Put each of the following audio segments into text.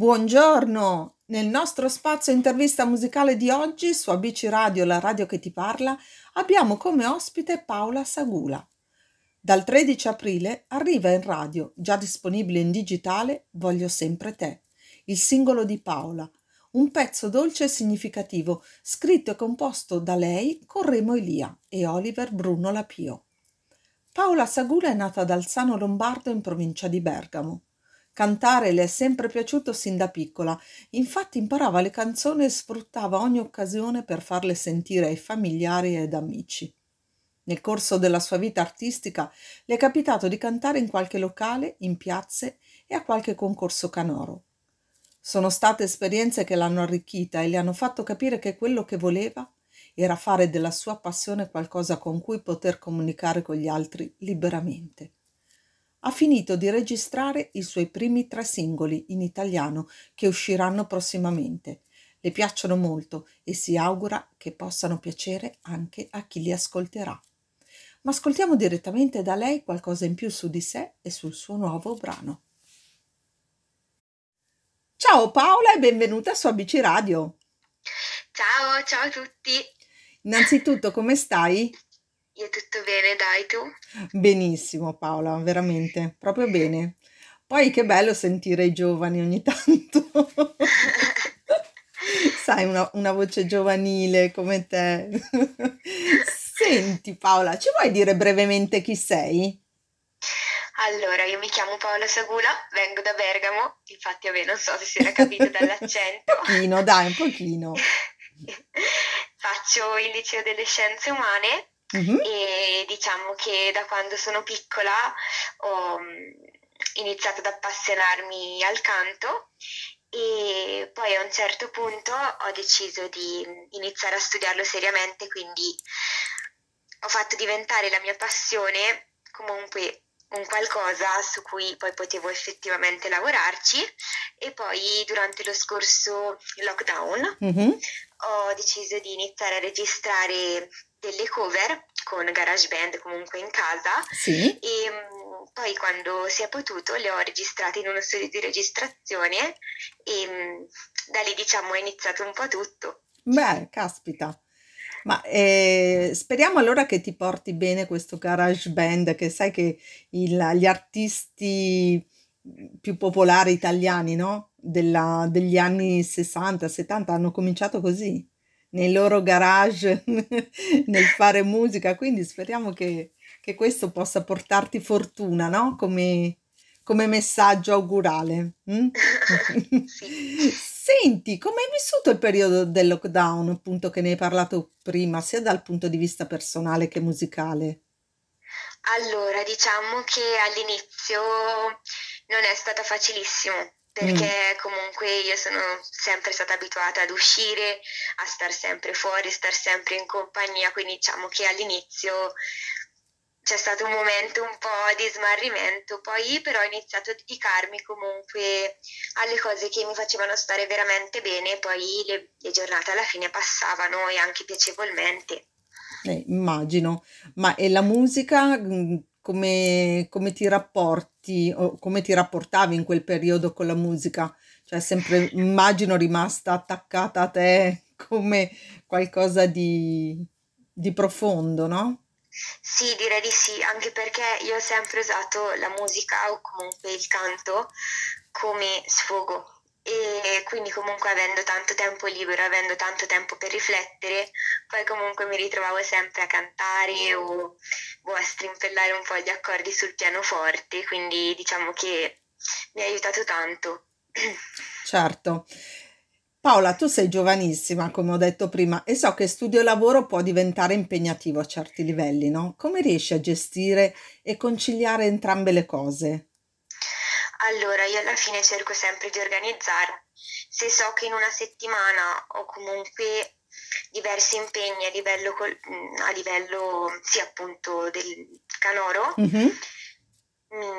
Buongiorno! Nel nostro spazio intervista musicale di oggi su ABC Radio, la radio che ti parla, abbiamo come ospite Paola Sagula. Dal 13 aprile arriva in radio, già disponibile in digitale, Voglio sempre te, il singolo di Paola, un pezzo dolce e significativo, scritto e composto da lei con Remo Elia e Oliver Bruno Lapio. Paola Sagula è nata ad Alzano Lombardo in provincia di Bergamo. Cantare le è sempre piaciuto sin da piccola, infatti imparava le canzoni e sfruttava ogni occasione per farle sentire ai familiari ed amici. Nel corso della sua vita artistica le è capitato di cantare in qualche locale, in piazze e a qualche concorso canoro. Sono state esperienze che l'hanno arricchita e le hanno fatto capire che quello che voleva era fare della sua passione qualcosa con cui poter comunicare con gli altri liberamente ha finito di registrare i suoi primi tre singoli in italiano che usciranno prossimamente. Le piacciono molto e si augura che possano piacere anche a chi li ascolterà. Ma ascoltiamo direttamente da lei qualcosa in più su di sé e sul suo nuovo brano. Ciao Paola e benvenuta su ABC Radio. Ciao, ciao a tutti. Innanzitutto, come stai? Io tutto bene, dai tu? Benissimo Paola, veramente, proprio bene. Poi che bello sentire i giovani ogni tanto. Sai, una, una voce giovanile come te. Senti Paola, ci vuoi dire brevemente chi sei? Allora, io mi chiamo Paola Sagula, vengo da Bergamo, infatti vabbè, non so se si era capito dall'accento. un pochino, dai, un pochino. Faccio il liceo delle scienze umane Mm-hmm. E diciamo che da quando sono piccola ho mm, iniziato ad appassionarmi al canto e poi a un certo punto ho deciso di iniziare a studiarlo seriamente, quindi ho fatto diventare la mia passione comunque un qualcosa su cui poi potevo effettivamente lavorarci e poi durante lo scorso lockdown mm-hmm. Ho deciso di iniziare a registrare delle cover con GarageBand comunque in casa sì. e mm, poi quando si è potuto le ho registrate in uno studio di registrazione e mm, da lì diciamo è iniziato un po' tutto. Beh, caspita. Ma eh, speriamo allora che ti porti bene questo GarageBand, che sai che il, gli artisti più popolari italiani, no? Della, degli anni 60, 70 hanno cominciato così nei loro garage nel fare musica, quindi speriamo che, che questo possa portarti fortuna, no? Come, come messaggio augurale. Mm? Senti, come hai vissuto il periodo del lockdown, appunto che ne hai parlato prima, sia dal punto di vista personale che musicale? Allora, diciamo che all'inizio non è stato facilissimo perché mm. comunque io sono sempre stata abituata ad uscire, a star sempre fuori, star sempre in compagnia, quindi diciamo che all'inizio c'è stato un momento un po' di smarrimento, poi però ho iniziato a dedicarmi comunque alle cose che mi facevano stare veramente bene, poi le, le giornate alla fine passavano e anche piacevolmente. Eh, immagino, ma e la musica mm, come, come ti rapporti o come ti rapportavi in quel periodo con la musica? Cioè, sempre immagino rimasta attaccata a te come qualcosa di, di profondo, no? Sì, direi di sì, anche perché io ho sempre usato la musica o comunque il canto come sfogo quindi comunque avendo tanto tempo libero, avendo tanto tempo per riflettere, poi comunque mi ritrovavo sempre a cantare o, o a strimpellare un po' gli accordi sul pianoforte, quindi diciamo che mi ha aiutato tanto. Certo. Paola, tu sei giovanissima, come ho detto prima, e so che studio e lavoro può diventare impegnativo a certi livelli, no? Come riesci a gestire e conciliare entrambe le cose? Allora, io alla fine cerco sempre di organizzare. Se so che in una settimana ho comunque diversi impegni a livello, col, a livello sì, appunto del canoro, mm-hmm. mi,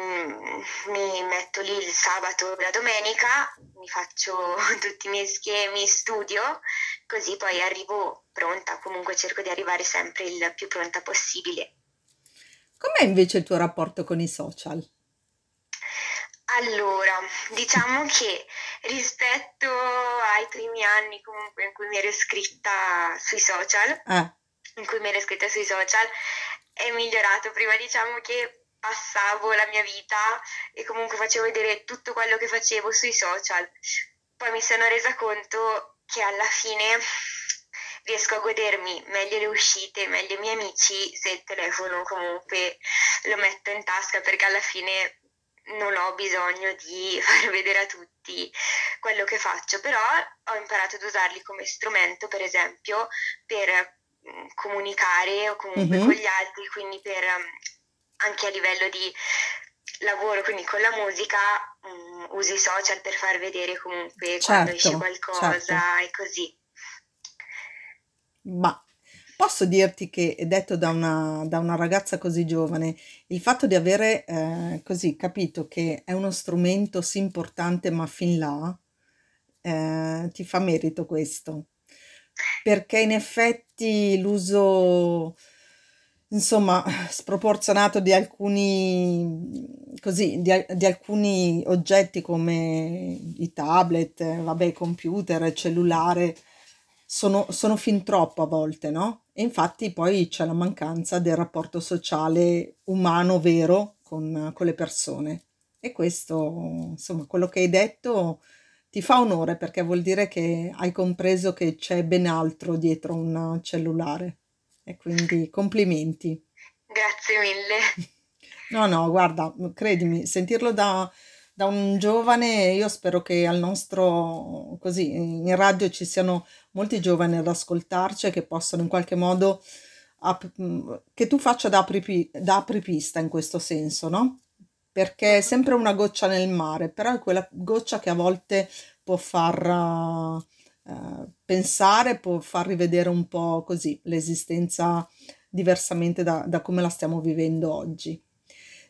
mi, metto lì il sabato e la domenica, mi faccio tutti i miei schemi, studio, così poi arrivo pronta, comunque cerco di arrivare sempre il più pronta possibile. Com'è invece il tuo rapporto con i social? Allora, diciamo che rispetto ai primi anni comunque in cui mi ero iscritta sui social, Eh, in cui mi ero iscritta sui social, è migliorato. Prima diciamo che passavo la mia vita e comunque facevo vedere tutto quello che facevo sui social. Poi mi sono resa conto che alla fine riesco a godermi meglio le uscite, meglio i miei amici se il telefono comunque lo metto in tasca perché alla fine non ho bisogno di far vedere a tutti quello che faccio, però ho imparato ad usarli come strumento, per esempio, per mm, comunicare o comunque mhm, con gli altri, quindi per mm, anche a livello di lavoro, quindi con la musica, mm, uso i social per far vedere comunque quando esce certo, certo. qualcosa e così. Ma posso dirti che, detto da una, da una ragazza così giovane, il fatto di avere eh, così capito che è uno strumento sì importante, ma fin là, eh, ti fa merito questo. Perché in effetti l'uso, insomma, sproporzionato di alcuni, così, di, di alcuni oggetti come i tablet, eh, vabbè, computer, cellulare, sono, sono fin troppo a volte, no? E infatti poi c'è la mancanza del rapporto sociale umano vero con, con le persone. E questo, insomma, quello che hai detto ti fa onore perché vuol dire che hai compreso che c'è ben altro dietro un cellulare. E quindi complimenti. Grazie mille. No, no, guarda, credimi, sentirlo da, da un giovane, io spero che al nostro, così, in radio ci siano molti giovani ad ascoltarci e che possano in qualche modo, ap- che tu faccia da, apripi- da apripista in questo senso, no? Perché è sempre una goccia nel mare, però è quella goccia che a volte può far eh, pensare, può far rivedere un po' così l'esistenza diversamente da, da come la stiamo vivendo oggi.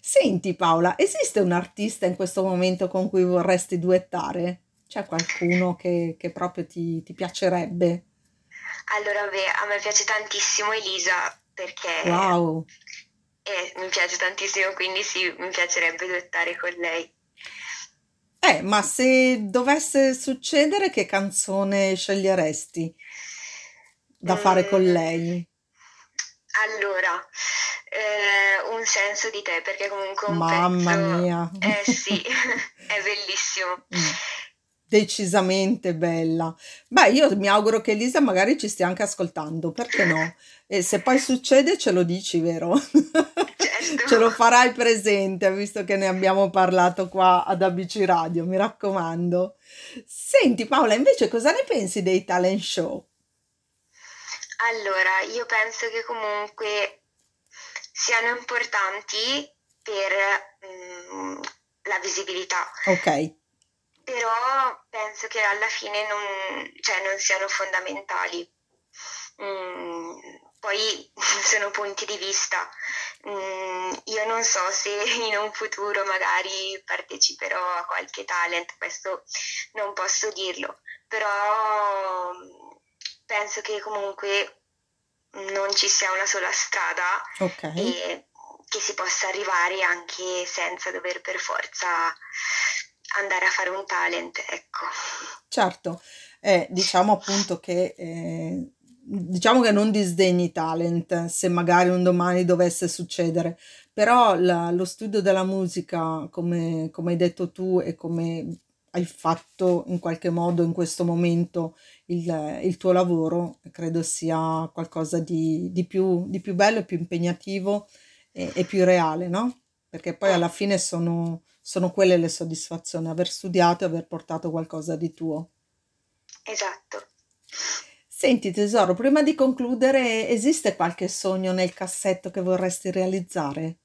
Senti Paola, esiste un artista in questo momento con cui vorresti duettare? C'è qualcuno che, che proprio ti, ti piacerebbe? Allora, beh, a me piace tantissimo Elisa perché Wow! eh, mi piace tantissimo, quindi sì, mi piacerebbe duettare con lei. Eh, ma se dovesse succedere, che canzone sceglieresti da fare con Mm, lei? allora, eh, Un senso di te, perché comunque un Mamma pezzo, mia! eh sì, è bellissimo. Mm, Decisamente bella. Beh, io mi auguro che Elisa magari ci stia anche ascoltando, perché no? E se poi succede, ce lo dici, vero? Certo. Ce lo farai presente, visto che ne abbiamo parlato qua ad ABC Radio, mi raccomando. Senti, Paola, invece cosa ne pensi dei talent show? Allora, io penso che comunque siano importanti per mm, la visibilità, Ok, però penso che alla fine non, cioè, non siano fondamentali. Mm, poi sono punti di vista. Mm, io non so se in un futuro magari parteciperò a qualche talent, questo non posso dirlo, però mm, penso che comunque non ci sia una sola strada ok. e che si possa arrivare anche senza dover per forza andare a fare un talent, ecco. Certo, eh, diciamo appunto che, eh, diciamo che non disdegni talent se magari un domani dovesse succedere, però la- lo studio della musica, come, come hai detto tu e come hai fatto in qualche modo in questo momento il, il tuo lavoro, credo sia qualcosa di, di più, di più bello e più impegnativo e, e più reale, no? Perché poi alla fine sono, sono quelle le soddisfazioni, aver studiato e aver portato qualcosa di tuo. esatto. Senti tesoro, prima di concludere, esiste qualche sogno nel cassetto che vorresti realizzare?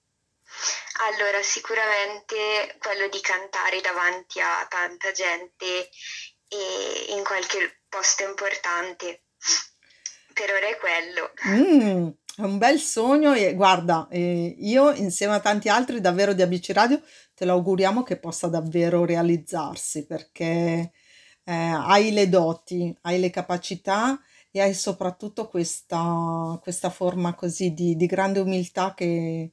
Allora, sicuramente quello di cantare davanti a tanta gente e in qualche posto importante. Per ora è quello. Mm, è un bel sogno e guarda, eh, io insieme a tanti altri davvero di ABC Radio te lo auguriamo che possa davvero realizzarsi perché eh, hai le doti, hai le capacità e hai soprattutto questa, questa forma così di, di grande umiltà che,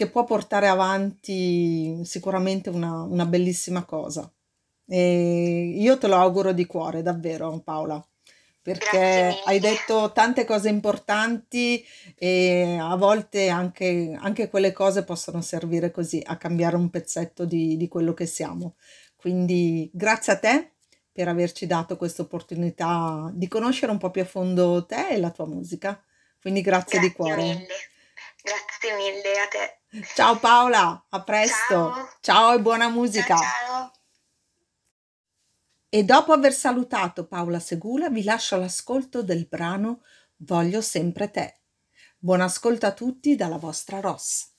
che può portare avanti sicuramente una, una bellissima cosa. E io te lo auguro di cuore, davvero Paola, perché hai detto tante cose importanti e a volte anche, anche, quelle cose possono servire così a cambiare un pezzetto di, di quello che siamo. Quindi grazie a te per averci dato questa opportunità di conoscere un po' più a fondo te e la tua musica. Quindi grazie, grazie di cuore. Mille. Grazie mille a te. Ciao Paola, a presto. Ciao, ciao e buona musica. Ciao, ciao. E dopo aver salutato Paola Segula vi lascio l'ascolto del brano Voglio sempre te. Buon ascolto a tutti dalla vostra Ross.